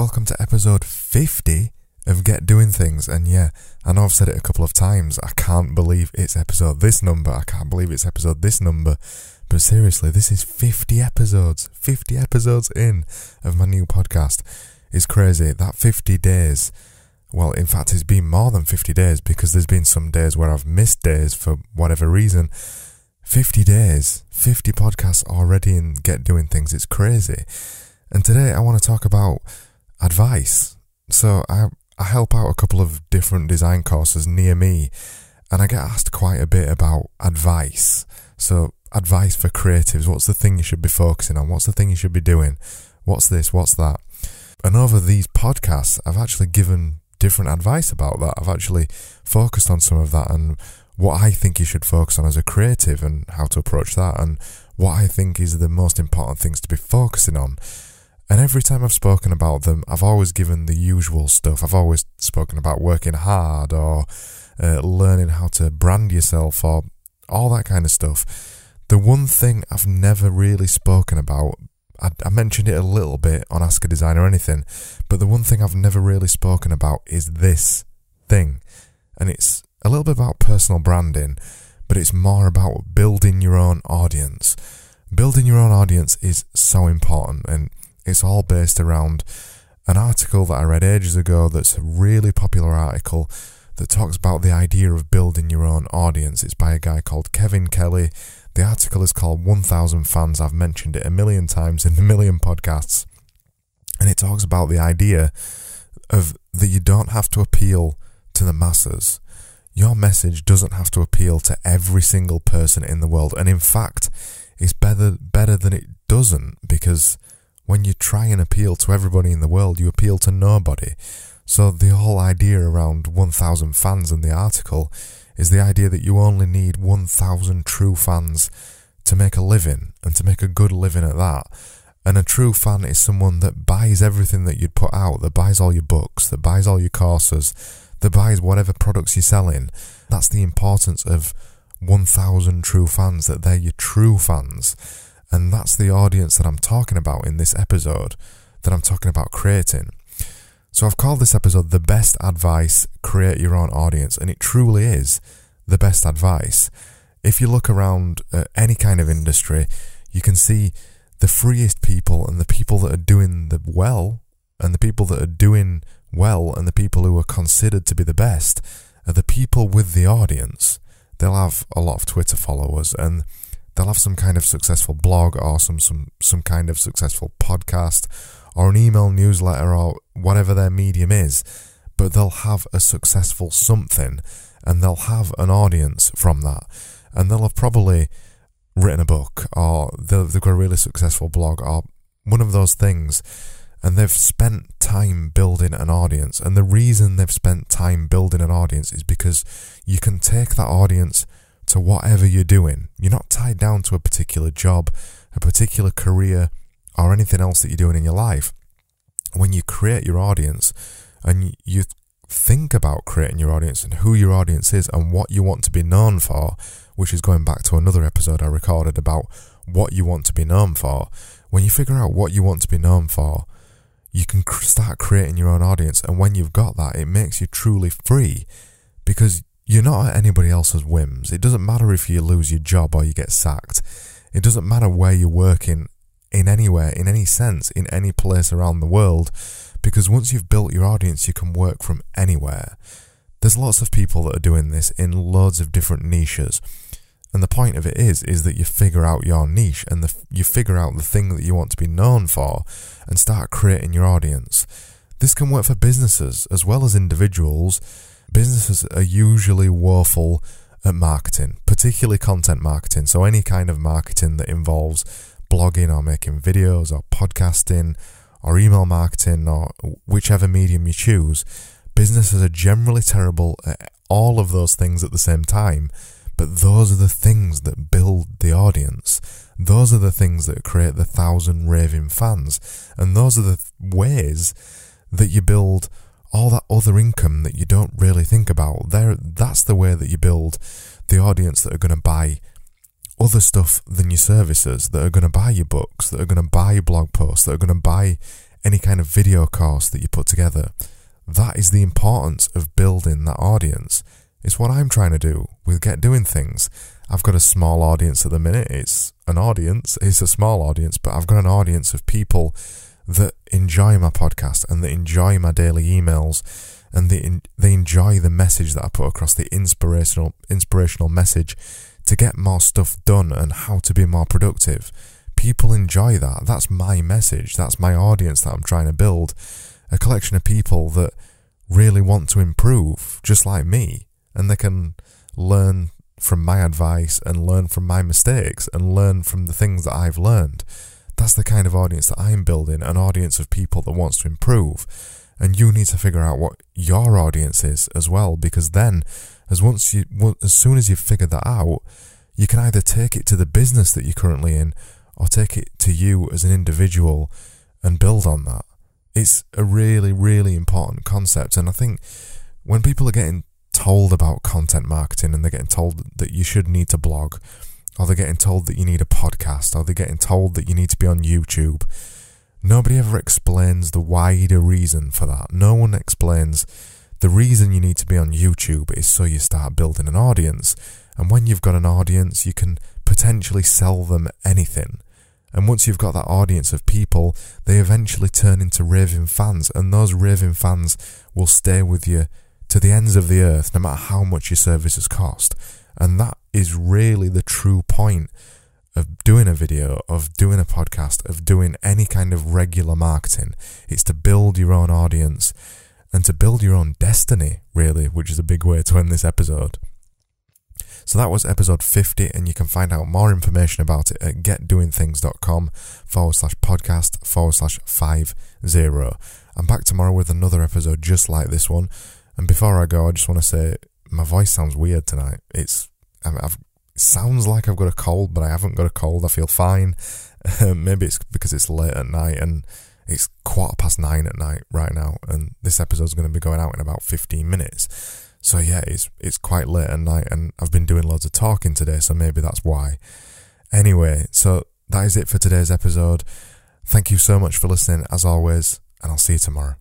welcome to episode 50 of Get Doing Things. And yeah, I know I've said it a couple of times. I can't believe it's episode this number. I can't believe it's episode this number. But seriously, this is 50 episodes. 50 episodes in of my new podcast. It's crazy. That 50 days. Well, in fact, it's been more than 50 days because there's been some days where I've missed days for whatever reason. 50 days, 50 podcasts already in Get Doing Things. It's crazy. And today I want to talk about advice. So I, I help out a couple of different design courses near me and I get asked quite a bit about advice. So advice for creatives. What's the thing you should be focusing on? What's the thing you should be doing? What's this? What's that? And over these podcasts, I've actually given different advice about that. I've actually focused on some of that and what I think you should focus on as a creative and how to approach that and what I think is the most important things to be focusing on. And every time I've spoken about them, I've always given the usual stuff. I've always spoken about working hard or uh, learning how to brand yourself or all that kind of stuff. The one thing I've never really spoken about, I, I mentioned it a little bit on Ask a Designer Anything, but the one thing I've never really spoken about is this thing. And it's a little bit about personal branding, but it's more about building your own audience. Building your own audience is so important and it's all based around an article that I read ages ago that's a really popular article that talks about the idea of building your own audience. It's by a guy called Kevin Kelly. The article is called 1000 Fans. I've mentioned it a million times in a million podcasts. And it talks about the idea of that you don't have to appeal to the masses. Your message doesn't have to appeal to every single person in the world. And in fact, it's better better than it doesn't because when you try and appeal to everybody in the world, you appeal to nobody. So the whole idea around 1000 fans in the article is the idea that you only need 1000 true fans to make a living and to make a good living at that. And a true fan is someone that buys everything that you'd put out, that buys all your books, that buys all your courses, that buys whatever products you're selling. That's the importance of 1000 true fans, that they're your true fans. And that's the audience that I'm talking about in this episode, that I'm talking about creating. So I've called this episode The Best Advice Create Your Own Audience, and it truly is the best advice. If you look around at any kind of industry, you can see the freest people and the people that are doing the well, and the people that are doing well, and the people who are considered to be the best, are the people with the audience. They'll have a lot of Twitter followers and they'll have some kind of successful blog or some, some, some kind of successful podcast or an email newsletter or whatever their medium is, but they'll have a successful something and they'll have an audience from that. And they'll have probably written a book or they've got a really successful blog or one of those things. And they've spent time building an audience. And the reason they've spent time building an audience is because you can take that audience to whatever you're doing. You're not tied down to a particular job, a particular career, or anything else that you're doing in your life. When you create your audience and you think about creating your audience and who your audience is and what you want to be known for, which is going back to another episode I recorded about what you want to be known for. When you figure out what you want to be known for, you can start creating your own audience. And when you've got that, it makes you truly free because you're not at anybody else's whims. It doesn't matter if you lose your job or you get sacked. It doesn't matter where you're working in anywhere, in any sense, in any place around the world, because once you've built your audience, you can work from anywhere. There's lots of people that are doing this in loads of different niches. And the point of it is, is that you figure out your niche and the, you figure out the thing that you want to be known for and start creating your audience. This can work for businesses as well as individuals businesses are usually woeful at marketing, particularly content marketing. So, any kind of marketing that involves blogging or making videos or podcasting or email marketing or whichever medium you choose, businesses are generally terrible at all of those things at the same time. But those are the things that build the audience. Those are the things that create the thousand raving fans. And those are the ways that you build all that other income that you don't really think about. There, that's the way that you build the audience that are going to buy other stuff than your services, that are going to buy your books, that are going to buy your blog posts, that are going to buy any kind of video course that you put together. That is the importance of building that audience. It's what I'm trying to do with Get Doing Things. I've got a small audience at the minute. It's an audience, it's a small audience, but I've got an audience of people that enjoy my podcast and that enjoy my daily emails and they they enjoy the message that I put across the inspirational inspirational message to get more stuff done and how to be more productive. People enjoy that. That's my message. That's my audience that I'm trying to build. A collection of people that really want to improve, just like me, and they can learn from my advice and learn from my mistakes and learn from the things that I've learned. That's the kind of audience that I'm building, an audience of people that wants to improve. And you need to figure out what your audience is as well, because then, as once you, as soon as you've figured that out, you can either take it to the business that you're currently in, or take it to you as an individual and build on that. It's a really, really important concept, and I think when people are getting told about content marketing and they're getting told that you should need to blog or they're getting told that you need a podcast, or they're getting told that you need to be on YouTube. Nobody ever explains the wider reason for that. No one explains the reason you need to be on YouTube is so you start building an audience. And when you've got an audience, you can potentially sell them anything. And once you've got that audience of people, they eventually turn into raving fans, and those raving fans will stay with you to the ends of the earth, no matter how much your services cost. And that is really the true point of doing a video, of doing a podcast, of doing any kind of regular marketing. It's to build your own audience and to build your own destiny, really, which is a big way to end this episode. So that was episode 50, and you can find out more information about it at getdoingthings.com forward slash podcast forward slash five zero. I'm back tomorrow with another episode just like this one. And before I go, I just want to say my voice sounds weird tonight. It's I've, it sounds like I've got a cold, but I haven't got a cold. I feel fine. Maybe it's because it's late at night and it's quarter past nine at night right now, and this episode is going to be going out in about 15 minutes. So yeah, it's it's quite late at night, and I've been doing loads of talking today, so maybe that's why. Anyway, so that is it for today's episode. Thank you so much for listening, as always, and I'll see you tomorrow.